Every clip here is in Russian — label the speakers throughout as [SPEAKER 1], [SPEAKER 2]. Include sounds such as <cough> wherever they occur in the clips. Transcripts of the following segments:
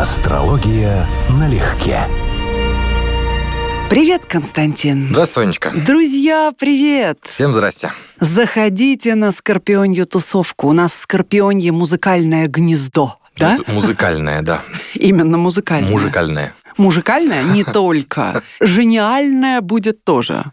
[SPEAKER 1] Астрология налегке.
[SPEAKER 2] Привет, Константин.
[SPEAKER 3] Здравствуй, Анечка.
[SPEAKER 2] Друзья, привет.
[SPEAKER 3] Всем здрасте.
[SPEAKER 2] Заходите на Скорпионью тусовку. У нас Скорпионье музыкальное гнездо. Да?
[SPEAKER 3] Муз- Музыкальное, да. <laughs>
[SPEAKER 2] Именно музыкальное.
[SPEAKER 3] Мужикальное.
[SPEAKER 2] Мужикальное не <laughs> только. Гениальное будет тоже.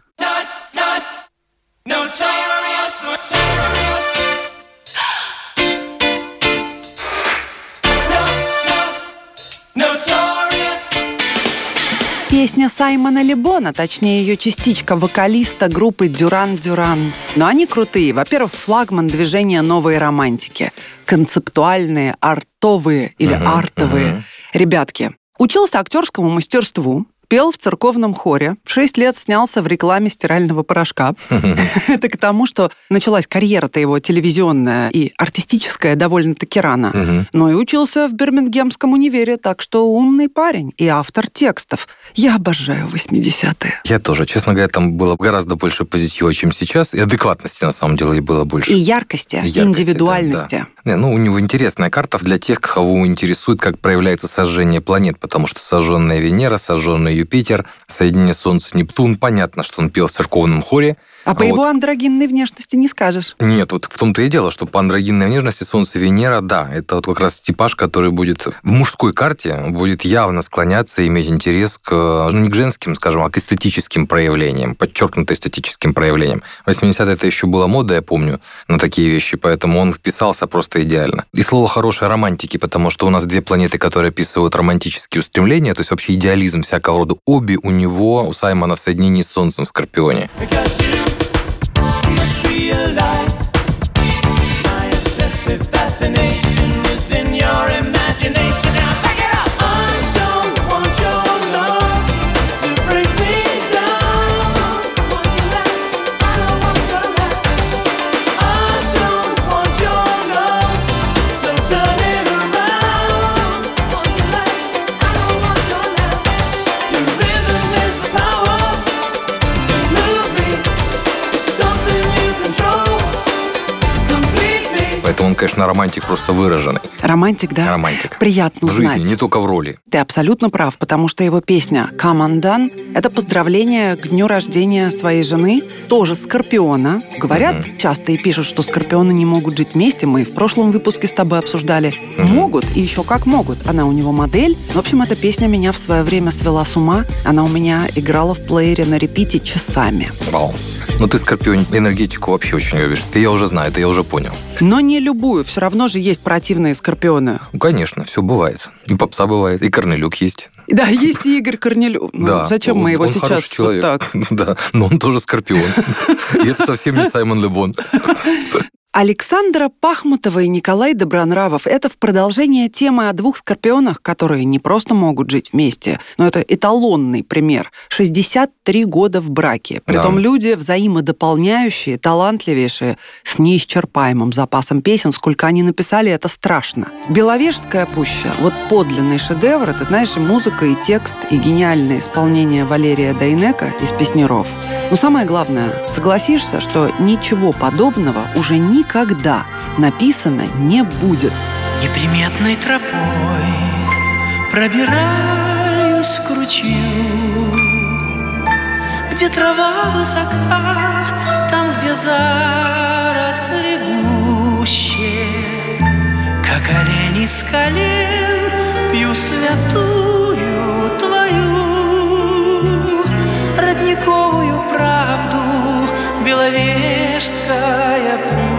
[SPEAKER 2] Песня Саймона Лебона, точнее ее частичка вокалиста группы Дюран Дюран. Но они крутые. Во-первых, флагман движения новой романтики. Концептуальные, артовые или
[SPEAKER 3] Мгм,
[SPEAKER 2] артовые
[SPEAKER 3] мгм.
[SPEAKER 2] ребятки. Учился актерскому мастерству, пел в церковном хоре, в 6 лет снялся в рекламе стирального порошка. <laughs> Это к тому, что началась карьера-то его телевизионная и артистическая довольно-таки рано. Но и учился в Бирмингемском универе, так что умный парень и автор текстов. Я обожаю 80-е.
[SPEAKER 3] Я тоже. Честно говоря, там было гораздо больше позитива, чем сейчас. И адекватности, на самом деле, было больше.
[SPEAKER 2] И яркости,
[SPEAKER 3] Яркости, да,
[SPEAKER 2] индивидуальности.
[SPEAKER 3] Не, ну, у него интересная карта для тех, кого интересует, как проявляется сожжение планет, потому что сожженная Венера, сожженный Юпитер, соединение Солнца, Нептун, понятно, что он пел в церковном хоре.
[SPEAKER 2] А по
[SPEAKER 3] А
[SPEAKER 2] его
[SPEAKER 3] вот-
[SPEAKER 2] андрогинной внешности не скажешь.
[SPEAKER 3] Нет, вот в том-то и дело, что по андрогинной внешности Солнце Венера, да, это вот как раз типаж, который будет в мужской карте, будет явно склоняться и иметь интерес к, ну, не к женским, скажем, а к эстетическим проявлениям, подчеркнуто эстетическим проявлениям. В 80-е это еще была мода, я помню, на такие вещи, поэтому он вписался просто идеально. И слово хорошей романтики, потому что у нас две планеты, которые описывают романтические устремления, то есть вообще идеализм всякого рода. Обе у него, у Саймона в соединении с Солнцем в Скорпионе.
[SPEAKER 4] fascination is in your imagination.
[SPEAKER 3] Конечно, романтик просто выраженный.
[SPEAKER 2] Романтик, да?
[SPEAKER 3] Романтик.
[SPEAKER 2] Приятно
[SPEAKER 3] В жизни,
[SPEAKER 2] узнать.
[SPEAKER 3] не только в роли.
[SPEAKER 2] Ты абсолютно прав, потому что его песня «Come Undone» — это поздравление к дню рождения своей жены, тоже Скорпиона. Говорят часто и пишут, что Скорпионы не могут жить вместе. Мы в прошлом выпуске с тобой обсуждали.
[SPEAKER 3] Мгм.
[SPEAKER 2] Могут, и еще как могут. Она у него модель. В общем, эта песня меня в свое время свела с ума. Она у меня играла в плеере на репите часами.
[SPEAKER 3] Вау. Ну, ты, Скорпион, энергетику вообще очень любишь. Ты я уже знаю, это я уже понял.
[SPEAKER 2] Но не любую. Все равно же есть противные Скорпионы.
[SPEAKER 3] Ну, конечно, все бывает. И попса бывает, и Корнелюк есть.
[SPEAKER 2] Да, есть и Игорь Корнелюк. Ну,
[SPEAKER 3] да.
[SPEAKER 2] зачем
[SPEAKER 3] он-
[SPEAKER 2] мы его
[SPEAKER 3] он
[SPEAKER 2] сейчас
[SPEAKER 3] человек.
[SPEAKER 2] вот так? <laughs>
[SPEAKER 3] Да, но он тоже Скорпион. <laughs> И это совсем не Саймон Лебон. <laughs>
[SPEAKER 2] Александра Пахмутова и Николай Добронравов — это в продолжение темы о двух скорпионах, которые не просто могут жить вместе, но это эталонный пример. 63 года в браке. Притом
[SPEAKER 3] Да.
[SPEAKER 2] люди взаимодополняющие, талантливейшие, с неисчерпаемым запасом песен. Сколько они написали, это страшно. «Беловежская пуща» — вот подлинный шедевр. Это, знаешь, и музыка, и текст, и гениальное исполнение Валерия Дайнека из «Песнеров». Но самое главное, согласишься, что ничего подобного уже никогда написано не будет.
[SPEAKER 5] Неприметной тропой пробираюсь к ручью, Где трава высока, там, где заросли гуще, Как олень из колен пью святую твою Родниковую правду, Беловежская пуща.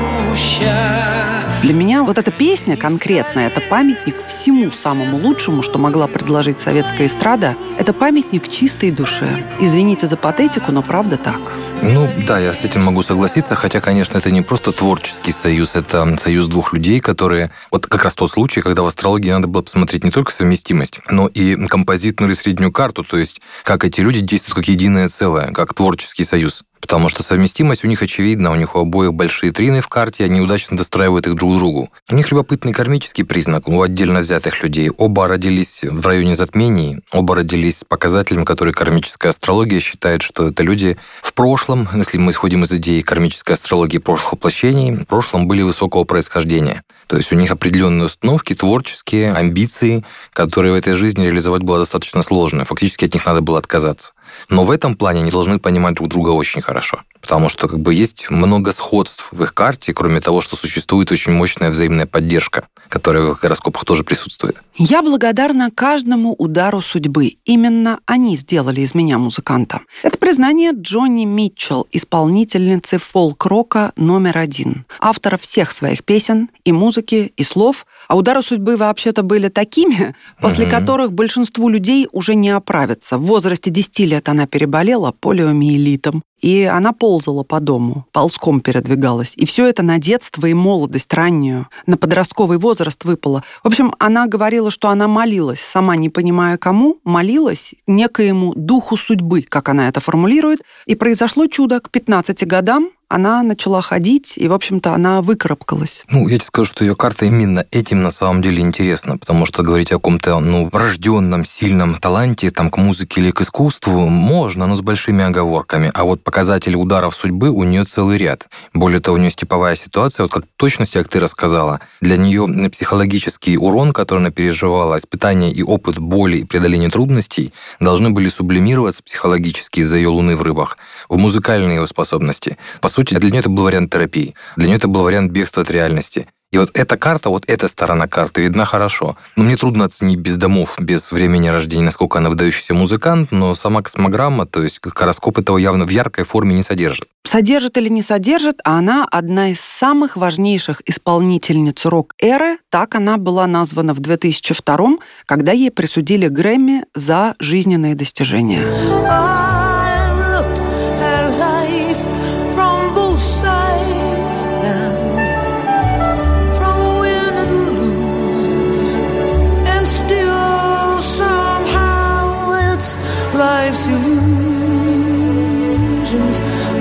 [SPEAKER 2] Для меня вот эта песня конкретная, это памятник всему самому лучшему, что могла предложить советская эстрада. Это памятник чистой душе. Извините за патетику, но правда так.
[SPEAKER 3] Ну, да, я с этим могу согласиться, хотя, конечно, это не просто творческий союз, это союз двух людей, которые... Вот как раз тот случай, когда в астрологии надо было посмотреть не только совместимость, но и композитную или среднюю карту, то есть как эти люди действуют как единое целое, как творческий союз. Потому что совместимость у них очевидна, у них у обоих большие трины в карте, они удачно достраивают их друг к другу. У них любопытный кармический признак у отдельно взятых людей. Оба родились в районе затмений, оба родились с показателем, который кармическая астрология считает, что это люди в прошлом, если мы исходим из идеи кармической астрологии прошлых воплощений, в прошлом были высокого происхождения. То есть у них определенные установки, творческие, амбиции, которые в этой жизни реализовать было достаточно сложно. Фактически от них надо было отказаться. Но в этом плане они должны понимать друг друга очень хорошо. Потому что как бы есть много сходств в их карте, кроме того, что существует очень мощная взаимная поддержка, которая в их гороскопах тоже присутствует.
[SPEAKER 2] Я благодарна каждому удару судьбы. Именно они сделали из меня музыканта. Это признание Джонни Митчелл, исполнительницы фолк-рока номер один, автора всех своих песен и музыки, и слов. А удары судьбы вообще-то были такими, после
[SPEAKER 3] Мгм.
[SPEAKER 2] которых большинству людей уже не оправиться. В возрасте 10 лет она переболела полиомиелитом, и она ползала по дому, ползком передвигалась. И все это на детство и молодость раннюю, на подростковый возраст выпало. В общем, она говорила, что она молилась, сама не понимая кому, молилась некоему духу судьбы, как она это формулирует. И произошло чудо. К 15 годам она начала ходить, и, в общем-то, она выкарабкалась.
[SPEAKER 3] Ну, я тебе скажу, что ее карта именно этим на самом деле интересна, потому что говорить о каком-то, ну, врожденном, сильном таланте, там, к музыке или к искусству можно, но с большими оговорками. А вот показатели ударов судьбы у нее целый ряд. Более того, у нее типовая ситуация, вот как точности, как ты рассказала, для нее психологический урон, который она переживала, испытания и опыт боли и преодоления трудностей должны были сублимироваться психологически из-за ее луны в рыбах в музыкальные его способности. По сути, для нее это был вариант терапии. Для нее это был вариант бегства от реальности. И вот эта карта, вот эта сторона карты видна хорошо. Но мне трудно оценить без домов, без времени рождения, насколько она выдающийся музыкант, но сама космограмма, то есть гороскоп этого явно в яркой форме не содержит.
[SPEAKER 2] Содержит или не содержит, а она одна из самых важнейших исполнительниц рок-эры. Так она была названа в 2002 когда ей присудили Грэмми за жизненные достижения.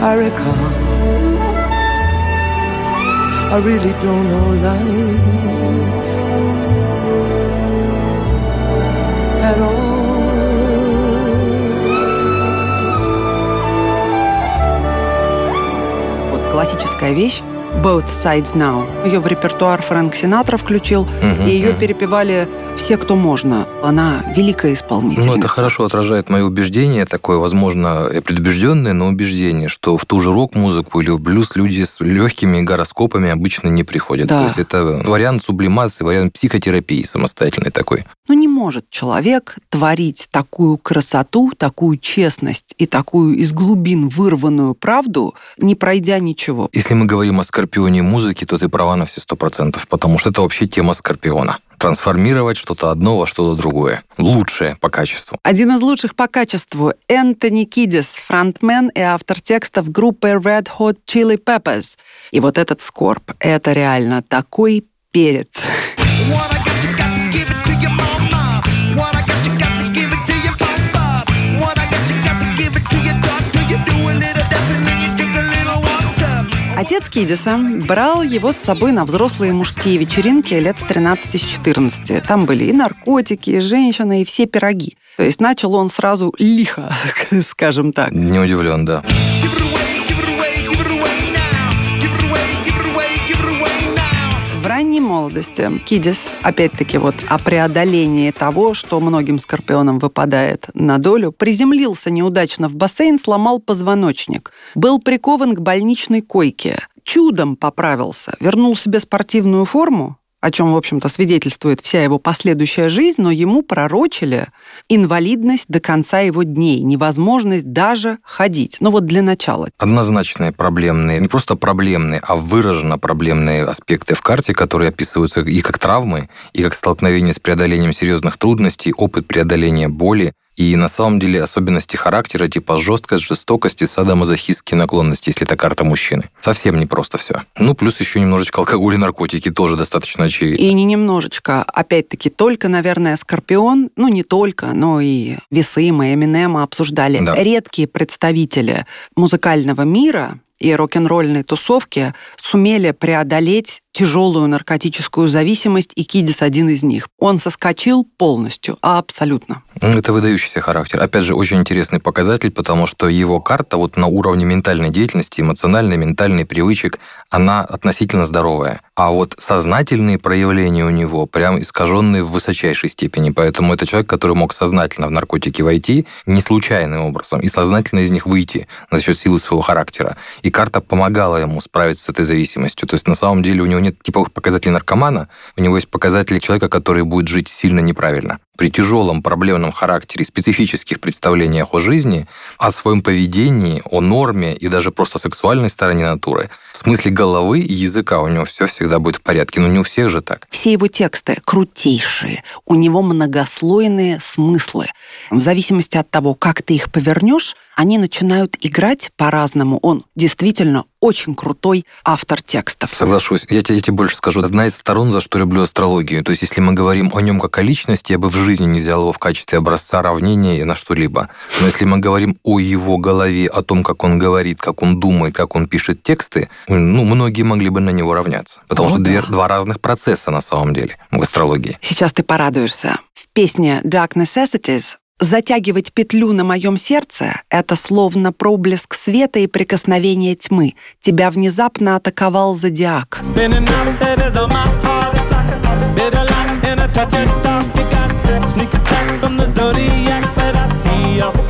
[SPEAKER 5] I recall. I really don't know life at all.
[SPEAKER 2] Вот классическая вещь Both Sides Now. Ее в репертуар Фрэнк Синатра включил,
[SPEAKER 3] Мгм,
[SPEAKER 2] и ее
[SPEAKER 3] мгм.
[SPEAKER 2] перепевали все, кто можно. Она великая исполнительница.
[SPEAKER 3] Ну, это хорошо отражает мое убеждение, такое, возможно, предубежденное, но убеждение, что в ту же рок-музыку или в блюз люди с легкими гороскопами обычно не приходят.
[SPEAKER 2] Да.
[SPEAKER 3] То есть это вариант сублимации, вариант психотерапии самостоятельной такой.
[SPEAKER 2] Ну не может человек творить такую красоту, такую честность и такую из глубин вырванную правду, не пройдя ничего.
[SPEAKER 3] Если мы говорим о скорпионе музыки, то ты права на все сто процентов, потому что это вообще тема скорпиона. Трансформировать что-то одно во что-то другое. Лучшее по качеству.
[SPEAKER 2] Один из лучших по качеству – Энтони Кидис, фронтмен и автор текстов группы Red Hot Chili Peppers. И вот этот скорб – это реально такой перец.
[SPEAKER 1] Water.
[SPEAKER 2] Отец Кидиса брал его с собой на взрослые мужские вечеринки лет с 13 с 14. Там были и наркотики, и женщины, и все пироги. То есть начал он сразу лихо, <laughs> скажем так.
[SPEAKER 3] Не удивлен, да.
[SPEAKER 2] В ранней молодости Кидис, опять-таки вот о преодолении того, что многим скорпионам выпадает на долю, приземлился неудачно в бассейн, сломал позвоночник, был прикован к больничной койке, чудом поправился, вернул себе спортивную форму, о чем, в общем-то, свидетельствует вся его последующая жизнь, но ему пророчили инвалидность до конца его дней, невозможность даже ходить. Ну вот для начала.
[SPEAKER 3] Однозначные проблемные, не просто проблемные, а выраженно проблемные аспекты в карте, которые описываются и как травмы, и как столкновение с преодолением серьезных трудностей, опыт преодоления боли, И на самом деле особенности характера, типа жесткость, жестокость и садомазохистские наклонности, если это карта мужчины. Совсем не просто все. Ну, плюс еще немножечко алкоголь и наркотики тоже достаточно очевидно.
[SPEAKER 2] И не немножечко, опять-таки, только, наверное, Скорпион, ну не только, но и Весы мы Эминема обсуждали.
[SPEAKER 3] Да.
[SPEAKER 2] Редкие представители музыкального мира и рок-н-ролльной тусовки сумели преодолеть тяжелую наркотическую зависимость, и Кидис один из них. Он соскочил полностью, абсолютно.
[SPEAKER 3] Ну, это выдающийся характер. Опять же, очень интересный показатель, потому что его карта вот на уровне ментальной деятельности, эмоциональной, ментальной привычек, она относительно здоровая. А вот сознательные проявления у него прям искаженные в высочайшей степени. Поэтому это человек, который мог сознательно в наркотики войти, не случайным образом, и сознательно из них выйти за счет силы своего характера. И карта помогала ему справиться с этой зависимостью. То есть на самом деле у него нет типовых показателей наркомана, у него есть показатели человека, который будет жить сильно неправильно. При тяжелом проблемном характере, специфических представлениях о жизни, о своем поведении, о норме и даже просто сексуальной стороне натуры, в смысле головы и языка у него все всегда будет в порядке. Но не у всех же так.
[SPEAKER 2] Все его тексты крутейшие, у него многослойные смыслы. В зависимости от того, как ты их повернешь, они начинают играть по-разному. Он действительно очень крутой автор текстов.
[SPEAKER 3] Соглашусь. Я тебе, я тебе больше скажу. Одна из сторон, за что люблю астрологию. То есть, если мы говорим о нем как о личности, я бы в жизни не взял его в качестве образца равнения на что-либо. Но если мы говорим о его голове, о том, как он говорит, как он думает, как он пишет тексты, ну, многие могли бы на него равняться. Потому
[SPEAKER 2] О,
[SPEAKER 3] что две-
[SPEAKER 2] да.
[SPEAKER 3] два разных процесса на самом деле в астрологии.
[SPEAKER 2] Сейчас ты порадуешься. В песне Dark Necessities Затягивать петлю на моем сердце — это словно проблеск света и прикосновение тьмы. Тебя внезапно атаковал зодиак.
[SPEAKER 4] Spinning like from the zodiac, but I see your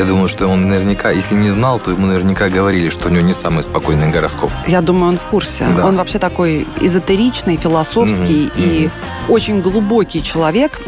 [SPEAKER 3] Я думаю, что он наверняка, если не знал, то ему наверняка говорили, что у него не самый спокойный гороскоп.
[SPEAKER 2] Я думаю, он в курсе.
[SPEAKER 3] Да.
[SPEAKER 2] Он вообще такой эзотеричный, философский
[SPEAKER 3] Мгм,
[SPEAKER 2] и очень глубокий человек.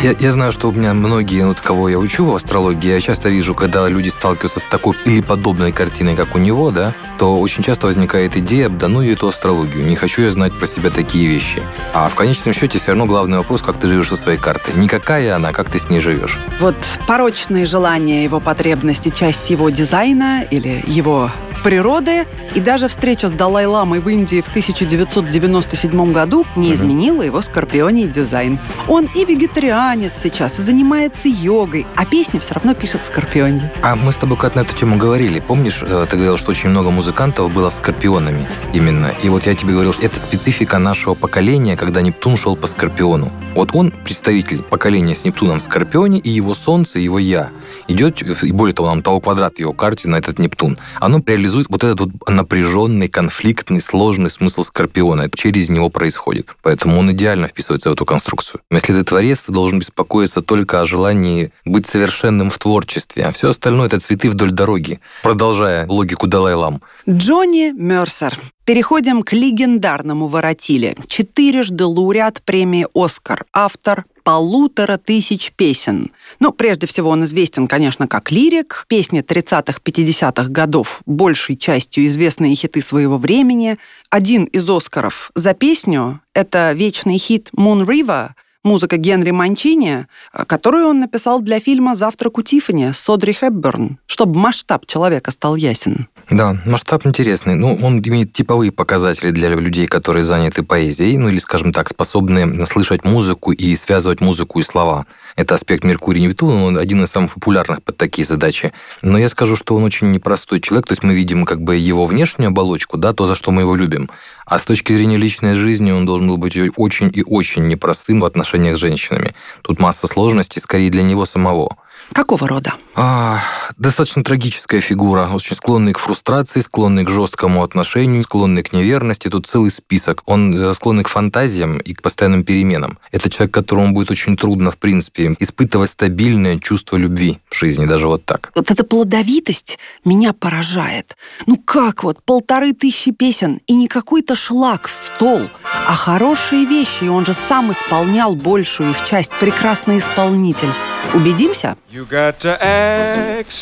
[SPEAKER 3] Я, я знаю, что у меня многие, вот кого я учу в астрологии, я часто вижу, когда люди сталкиваются с такой или подобной картиной, как у него, да, то очень часто возникает идея, да ну эту астрологию, не хочу я знать про себя такие вещи. А в конечном счете все равно главный вопрос, как ты живешь со своей картой. Не какая она, как ты с ней живешь.
[SPEAKER 2] Вот порочные желания, его потребности, часть его дизайна или его природы. И даже встреча с Далай-ламой в Индии в 1997 году не изменила его скорпионий дизайн. Он и вегетарианец сейчас, и занимается йогой, а песни все равно пишет в скорпионе.
[SPEAKER 3] А мы с тобой как на эту тему говорили. Помнишь, э, ты говорил, что очень много музыкантов было скорпионами именно. И вот я тебе говорил, что это специфика нашего поколения, когда Нептун шел по скорпиону. Вот он представитель поколения с Нептуном в скорпионе, и его солнце, его я идет, и более того, нам того квадрат его карте на этот Нептун. Оно реализует вот этот вот напряженный, конфликтный, сложный смысл скорпиона. Это через него происходит. Поэтому он идеально вписывается в эту конструкцию. Если ты творец, ты должен беспокоиться только о желании быть совершенным в творчестве, а все остальное это цветы вдоль дороги. Продолжая логику Далай-Лам.
[SPEAKER 2] Джонни Мерсер. Переходим к легендарному воротиле. Четырежды лауреат премии «Оскар», автор полутора тысяч песен. Ну, прежде всего, он известен, конечно, как лирик. Песни 30-х-50-х годов большей частью известные хиты своего времени. Один из «Оскаров» за песню — это вечный хит «Moon River», музыка Генри Манчини, э, которую он написал для фильма «Завтрак у Тиффани» с Одри Хепберн, чтобы масштаб человека стал ясен.
[SPEAKER 3] Да, масштаб интересный. Ну, он имеет типовые показатели для людей, которые заняты поэзией, ну или, скажем так, способны слышать музыку и связывать музыку и слова. Это аспект Меркурия и Нептуна, он один из самых популярных под такие задачи. Но я скажу, что он очень непростой человек, то есть мы видим как бы его внешнюю оболочку, да, то, за что мы его любим. А с точки зрения личной жизни он должен был быть очень и очень непростым в отношениях с женщинами. Тут масса сложностей, скорее для него самого.
[SPEAKER 2] Какого рода?
[SPEAKER 3] А, достаточно трагическая фигура, очень склонный к фрустрации, склонный к жесткому отношению, склонный к неверности. Тут целый список. Он э, склонный к фантазиям и к постоянным переменам. Это человек, которому будет очень трудно, в принципе, испытывать стабильное чувство любви в жизни, даже вот так.
[SPEAKER 2] Вот эта плодовитость меня поражает. Ну как вот, полторы тысячи песен и не какой-то шлак в стол, а хорошие вещи, и он же сам исполнял большую их часть. Прекрасный исполнитель. Убедимся?
[SPEAKER 6] You got to accentuate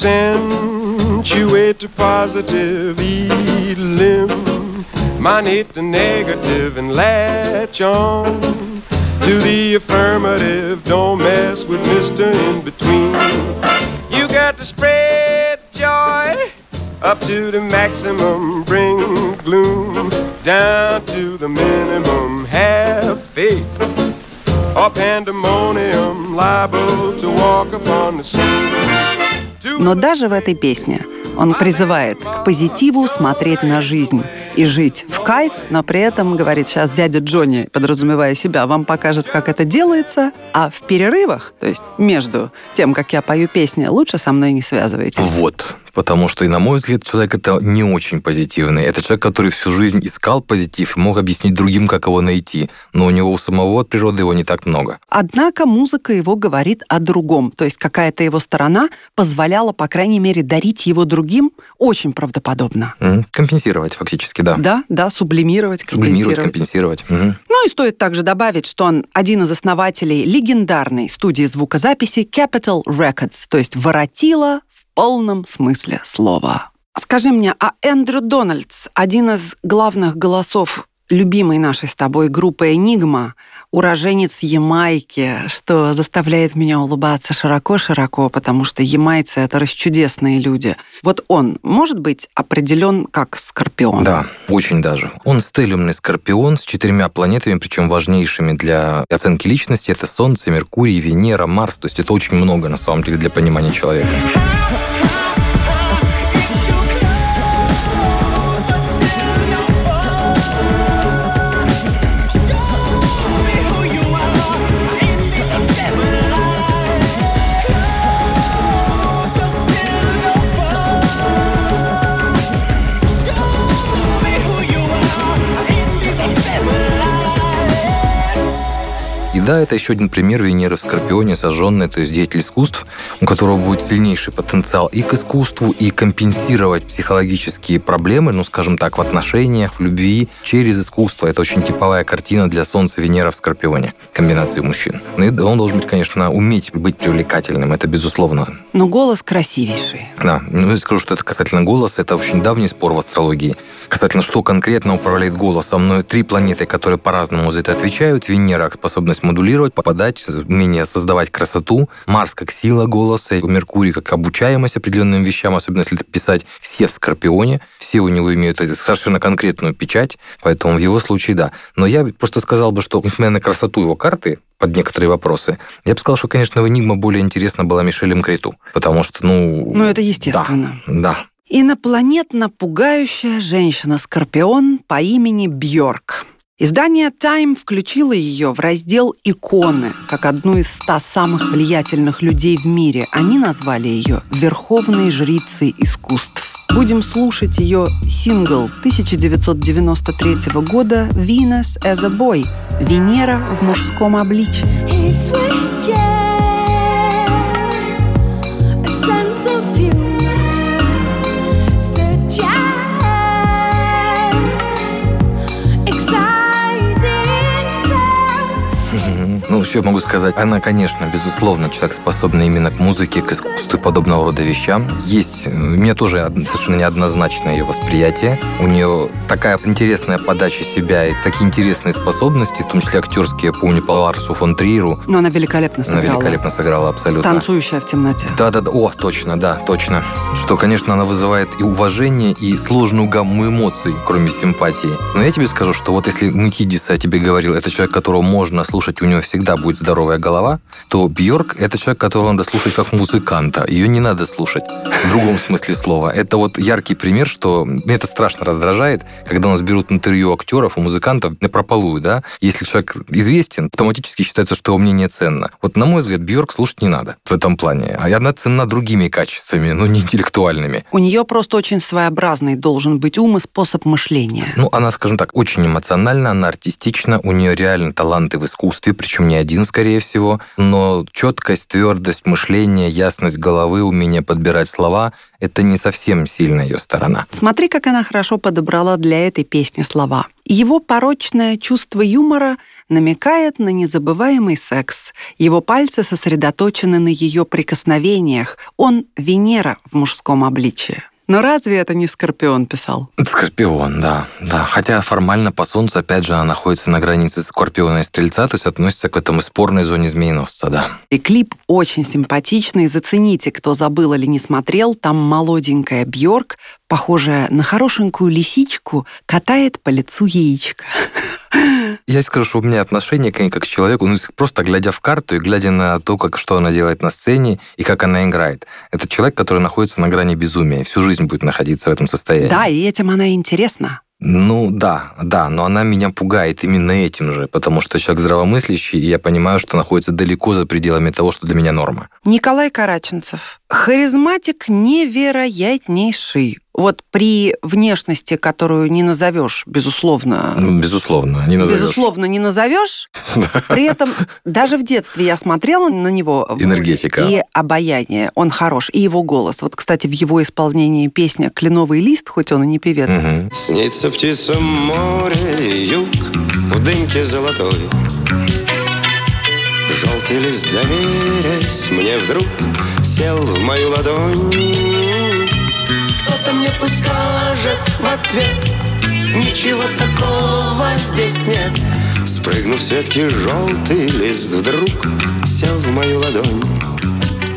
[SPEAKER 6] the positive, elim, minate the negative, and latch on to the affirmative. Don't mess with Mr. In Between. You got to spread joy up to the maximum, bring gloom down to the minimum. Have faith or pandemonium liable to walk upon the scene. To
[SPEAKER 2] Но даже в этой песне он призывает к позитиву смотреть на жизнь и жить в кайф, но при этом, говорит сейчас дядя Джонни, подразумевая себя, вам покажет, как это делается, а в перерывах, то есть между тем, как я пою песни, лучше со мной не связывайтесь.
[SPEAKER 3] Вот. Потому что, и на мой взгляд, человек это не очень позитивный. Это человек, который всю жизнь искал позитив и мог объяснить другим, как его найти. Но у него у самого от природы его не так много.
[SPEAKER 2] Однако музыка его говорит о другом, то есть какая-то его сторона позволяла, по крайней мере, дарить его другим очень правдоподобно.
[SPEAKER 3] Компенсировать фактически, да.
[SPEAKER 2] Да, да, сублимировать,
[SPEAKER 3] Сублимировать,
[SPEAKER 2] компенсировать.
[SPEAKER 3] компенсировать. Мгм.
[SPEAKER 2] Ну и стоит также добавить, что он один из основателей легендарной студии звукозаписи Capital Records, то есть воротила полном смысле слова. Скажи мне, а Эндрю Дональдс, один из главных голосов любимой нашей с тобой группы «Энигма», уроженец Ямайки, что заставляет меня улыбаться широко-широко, потому что ямайцы — это расчудесные люди. Вот он может быть определен как скорпион?
[SPEAKER 3] Да, очень даже. Он стелиумный скорпион с четырьмя планетами, причем важнейшими для оценки личности. Это Солнце, Меркурий, Венера, Марс. То есть это очень много, на самом деле, для понимания человека. Да, это еще один пример Венеры в Скорпионе, сожженная, то есть деятель искусств, у которого будет сильнейший потенциал и к искусству, и компенсировать психологические проблемы, ну, скажем так, в отношениях, в любви через искусство. Это очень типовая картина для Солнца Венера в Скорпионе, комбинации мужчин. Ну, и он должен быть, конечно, уметь быть привлекательным, это безусловно.
[SPEAKER 2] Но голос красивейший.
[SPEAKER 3] Да, ну, я скажу, что это касательно голоса, это очень давний спор в астрологии. Касательно, что конкретно управляет голосом, но три планеты, которые по-разному за это отвечают. Венера – способность модулировать, попадать, умение создавать красоту. Марс как сила голоса, Меркурий как обучаемость определенным вещам, особенно если это писать все в Скорпионе. Все у него имеют совершенно конкретную печать, поэтому в его случае да. Но я просто сказал бы, что несмотря на красоту его карты, под некоторые вопросы. Я бы сказал, что, конечно, в «Энигма» более интересна была Мишелем Крету, потому что, ну...
[SPEAKER 2] Ну, это естественно.
[SPEAKER 3] Да, да.
[SPEAKER 2] Инопланетно пугающая женщина-скорпион по имени Бьорк. Издание Time включило ее в раздел «Иконы» как одну из ста самых влиятельных людей в мире. Они назвали ее «Верховной жрицей искусств». Будем слушать ее сингл 1993 года «Venus as a Boy» – «Венера в мужском обличии».
[SPEAKER 3] Еще могу сказать, она, конечно, безусловно, человек, способный именно к музыке, к искусству и подобного рода вещам. Есть, э, у меня тоже совершенно неоднозначное ее восприятие. У нее такая интересная подача себя и такие интересные способности, в том числе актерские, я помню, по Ларсу фон Триеру.
[SPEAKER 2] Но она великолепно
[SPEAKER 3] Она
[SPEAKER 2] сыграла.
[SPEAKER 3] великолепно сыграла абсолютно.
[SPEAKER 2] Танцующая в темноте.
[SPEAKER 3] Да-да-да, о, точно, да, точно. Что, конечно, она вызывает и уважение, и сложную гамму эмоций, кроме симпатии. Но я тебе скажу, что вот если Мукидиса я тебе говорил, это человек, которого можно слушать, у него всегда будет здоровая голова, то Бьорк это человек, которого надо слушать как музыканта. Ее не надо слушать в другом смысле слова. Это вот яркий пример, что мне это страшно раздражает, когда у нас берут интервью актеров и музыкантов на прополую, да. Если человек известен, автоматически считается, что его мнение ценно. Вот, на мой взгляд, Бьорк слушать не надо в этом плане. А она ценна другими качествами, но не интеллектуальными.
[SPEAKER 2] У нее просто очень своеобразный должен быть ум и способ мышления.
[SPEAKER 3] Ну, она, скажем так, очень эмоциональна, она артистична, у нее реально таланты в искусстве, причем не один, скорее всего, но четкость, твердость мышления, ясность головы, умение подбирать слова – это не совсем сильная ее сторона.
[SPEAKER 2] Смотри, как она хорошо подобрала для этой песни слова. Его порочное чувство юмора намекает на незабываемый секс. Его пальцы сосредоточены на ее прикосновениях. Он — Венера в мужском обличии. Но разве это не Скорпион писал?
[SPEAKER 3] Скорпион, да, да. Хотя формально по Солнцу, опять же, она находится на границе Скорпиона и Стрельца, то есть относится к этому спорной зоне Змееносца, да.
[SPEAKER 2] И клип очень симпатичный. Зацените, кто забыл или не смотрел. Там молоденькая Бьорк, похожая на хорошенькую лисичку, катает по лицу яичко.
[SPEAKER 3] Я скажу, что у меня отношение к ней как к человеку, ну, просто глядя в карту и глядя на то, как, что она делает на сцене и как она играет. Это человек, который находится на грани безумия, всю жизнь будет находиться в этом состоянии.
[SPEAKER 2] Да, и этим она интересна.
[SPEAKER 3] Ну да, да, но она меня пугает именно этим же, потому что человек здравомыслящий, и я понимаю, что находится далеко за пределами того, что для меня норма.
[SPEAKER 2] Николай Караченцев. Харизматик невероятнейший. Вот при внешности, которую не назовешь, безусловно,
[SPEAKER 3] Ну, безусловно, не назовешь.
[SPEAKER 2] безусловно, не назовешь. <laughs> При этом даже в детстве я смотрела на него.
[SPEAKER 3] Энергетика.
[SPEAKER 2] И обаяние. Он хорош. И его голос. Вот, кстати, в его исполнении песня «Кленовый лист», хоть он и не певец.
[SPEAKER 7] Снится птицам море юг в дымке золотой. Желтый лист, доверясь мне вдруг, сел в мою ладонь. Мне пусть скажет в ответ, ничего такого здесь нет. Спрыгнув с ветки, желтый лист вдруг сел в мою ладонь.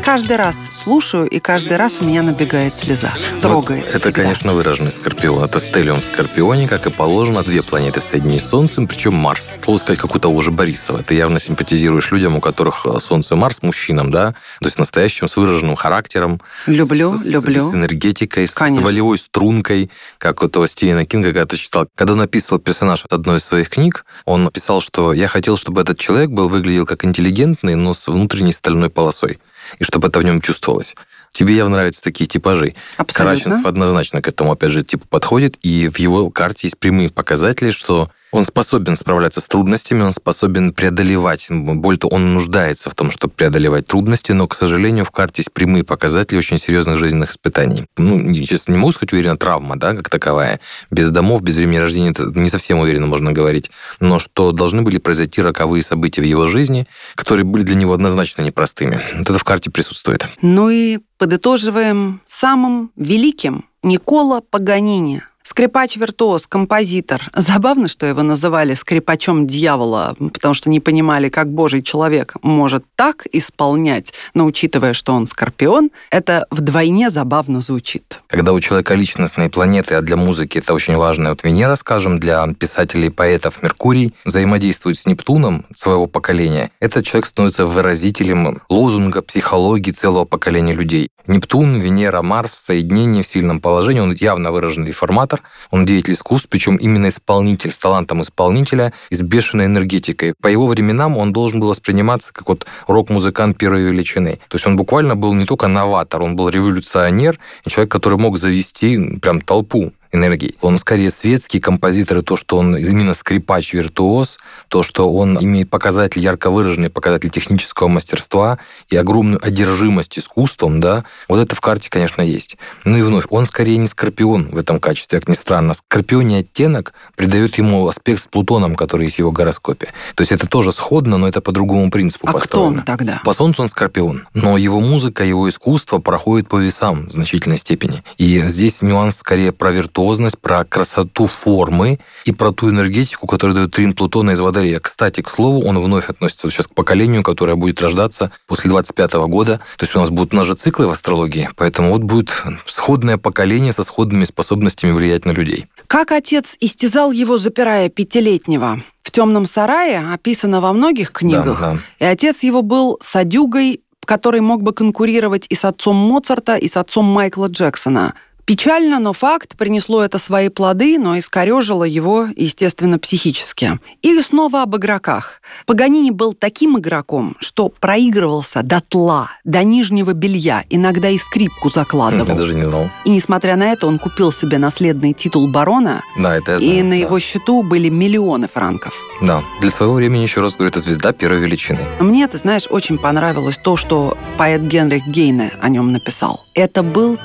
[SPEAKER 2] Каждый раз слушаю, и каждый раз у меня набегает слеза. Трогает.
[SPEAKER 3] Вот это,
[SPEAKER 2] всегда.
[SPEAKER 3] конечно, выраженный Скорпион. Это стелиум в Скорпионе, как и положено, две планеты в соединении с Солнцем, причем Марс. Слово сказать, как у того же Борисова. Ты явно симпатизируешь людям, у которых э, Солнце и Марс, мужчинам, да? То есть настоящим, с выраженным характером.
[SPEAKER 2] Люблю,
[SPEAKER 3] с, с-
[SPEAKER 2] люблю.
[SPEAKER 3] С энергетикой, с
[SPEAKER 2] Конечно.
[SPEAKER 3] волевой стрункой, как у того Стивена Кинга, когда ты читал. Когда он описывал персонаж одной из своих книг, он писал, что я хотел, чтобы этот человек был выглядел как интеллигентный, но с внутренней стальной полосой. И чтобы это в нем чувствовалось. Тебе явно нравятся такие типажи.
[SPEAKER 2] Абсолютно.
[SPEAKER 3] Караченцев однозначно к этому, опять же, типу подходит, и в его карте есть прямые показатели, что он способен справляться с трудностями, он способен преодолевать. Более того, он нуждается в том, чтобы преодолевать трудности, но, к сожалению, в карте есть прямые показатели очень серьезных жизненных испытаний. Ну, честно, не могу сказать уверенно, травма, да, как таковая. Без домов, без времени рождения, это не совсем уверенно можно говорить. Но что должны были произойти роковые события в его жизни, которые были для него однозначно непростыми. Вот это в карте присутствует.
[SPEAKER 2] Ну и подытоживаем самым великим Никола Паганини. Скрипач-виртуоз, композитор. Забавно, что его называли скрипачом дьявола, потому что не понимали, как божий человек может так исполнять. Но учитывая, что он скорпион, это вдвойне забавно звучит.
[SPEAKER 3] Когда у человека личностные планеты, а для музыки это очень важно, вот Венера, скажем, для писателей и поэтов Меркурий взаимодействует с Нептуном своего поколения, этот человек становится выразителем лозунга психологии целого поколения людей. Нептун, Венера, Марс в соединении в сильном положении, он явно выраженный реформатор, он деятель искусств, причем именно исполнитель, с талантом исполнителя и с бешеной энергетикой. По его временам он должен был восприниматься как вот рок-музыкант первой величины. То есть он буквально был не только новатор, он был революционер, человек, который мог завести прям толпу энергии. Он скорее светский композитор, и то, что он именно скрипач-виртуоз, то, что он имеет показатель, ярко выраженный показатель технического мастерства и огромную одержимость искусством, да, вот это в карте, конечно, есть. Ну и вновь, он скорее не скорпион в этом качестве, как ни странно. Скорпионий оттенок придает ему аспект с Плутоном, который есть в его гороскопе. То есть это тоже сходно, но это по другому принципу
[SPEAKER 2] А кто
[SPEAKER 3] построено.
[SPEAKER 2] он тогда?
[SPEAKER 3] По Солнцу он Скорпион, но его музыка, его искусство проходит по весам в значительной степени. И здесь нюанс скорее про виртуозность, про красоту формы и про ту энергетику, которую дает трин Плутона из Водолея. Кстати, к слову, он вновь относится сейчас к поколению, которое будет рождаться после 25 года. То есть у нас будут у нас же циклы в астрологии, поэтому вот будет сходное поколение со сходными способностями влиять на людей.
[SPEAKER 2] Как отец истязал его, запирая пятилетнего? В темном сарае описано во многих книгах.
[SPEAKER 3] Да, да.
[SPEAKER 2] И отец его был садюгой, который мог бы конкурировать и с отцом Моцарта, и с отцом Майкла Джексона. Печально, но факт, принесло это свои плоды, но искорежило его, естественно, психически. И снова об игроках. Паганини был таким игроком, что проигрывался до тла, до нижнего белья, иногда и скрипку
[SPEAKER 3] Я
[SPEAKER 2] закладывал.
[SPEAKER 3] даже не знал.
[SPEAKER 2] И несмотря на это, он купил себе наследный титул барона,
[SPEAKER 3] Да, это я
[SPEAKER 2] и
[SPEAKER 3] знаю,
[SPEAKER 2] на
[SPEAKER 3] да.
[SPEAKER 2] его счету были миллионы франков.
[SPEAKER 3] Да, для своего времени, еще раз говорю, это звезда первой величины.
[SPEAKER 2] Мне, ты знаешь, очень понравилось то, что поэт Генрих Гейне о нем написал. Это был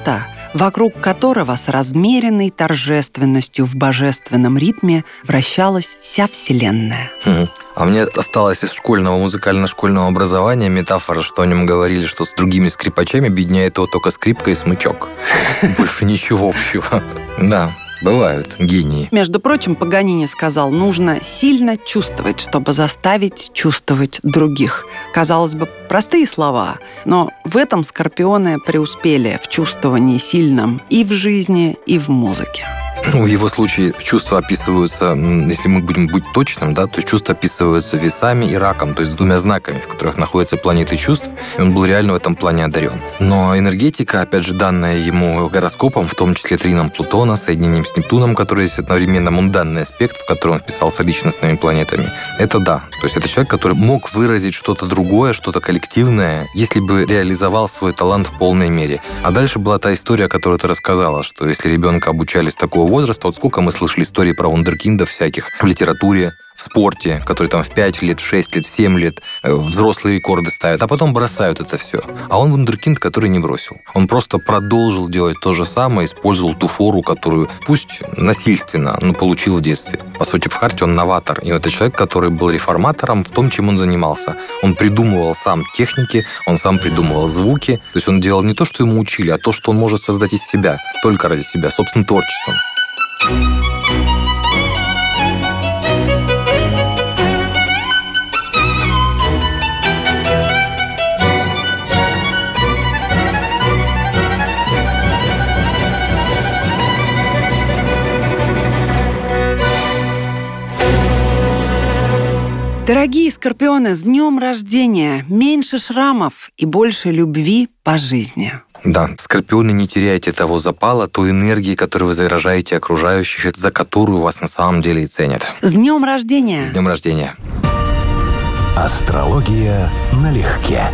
[SPEAKER 2] человек-планета, вокруг которого с размеренной торжественностью в божественном ритме вращалась вся Вселенная.
[SPEAKER 3] Мгм. А мне осталось из школьного музыкально-школьного образования метафора, что о нем говорили, что с другими скрипачами объединяет его только скрипка и смычок. <laughs> Больше ничего общего. Да, бывают гении.
[SPEAKER 2] Между прочим, Паганини сказал, нужно сильно чувствовать, чтобы заставить чувствовать других. Казалось бы, простые слова, но в этом скорпионы преуспели в чувствовании сильном и в жизни, и в музыке.
[SPEAKER 3] В его случае чувства описываются, если мы будем быть точным, да, то чувства описываются весами и раком, то есть двумя знаками, в которых находятся планеты чувств, и он был реально в этом плане одарен. Но энергетика, опять же, данная ему гороскопом, в том числе трином Плутона, соединением с Нептуном, который есть одновременно мунданный аспект, в который он вписался личностными планетами, это да. То есть это человек, который мог выразить что-то другое, что-то коллективное, если бы реализовал свой талант в полной мере. А дальше была та история, которую ты рассказала, что если ребенка обучали с такого возраста, вот сколько мы слышали историй про вундеркиндов всяких в литературе, в спорте, которые там в 5 лет, 6 лет, 7 лет э, взрослые рекорды ставят, а потом бросают это все. А он вундеркинд, который не бросил. Он просто продолжил делать то же самое, использовал ту фору, которую пусть насильственно, но получил в детстве. По сути, в харте он новатор. И это человек, который был реформатором в том, чем он занимался. Он придумывал сам техники, он сам придумывал звуки. То есть он делал не то, что ему учили, а то, что он может создать из себя, только ради себя, собственным творчеством.
[SPEAKER 2] Дорогие скорпионы, с днем рождения! Меньше шрамов и больше любви по жизни.
[SPEAKER 3] Да, скорпионы, не теряйте того запала, той энергии, которую вы заражаете окружающих, за которую вас на самом деле и ценят.
[SPEAKER 2] С днем рождения!
[SPEAKER 3] С днем рождения!
[SPEAKER 8] Астрология налегке.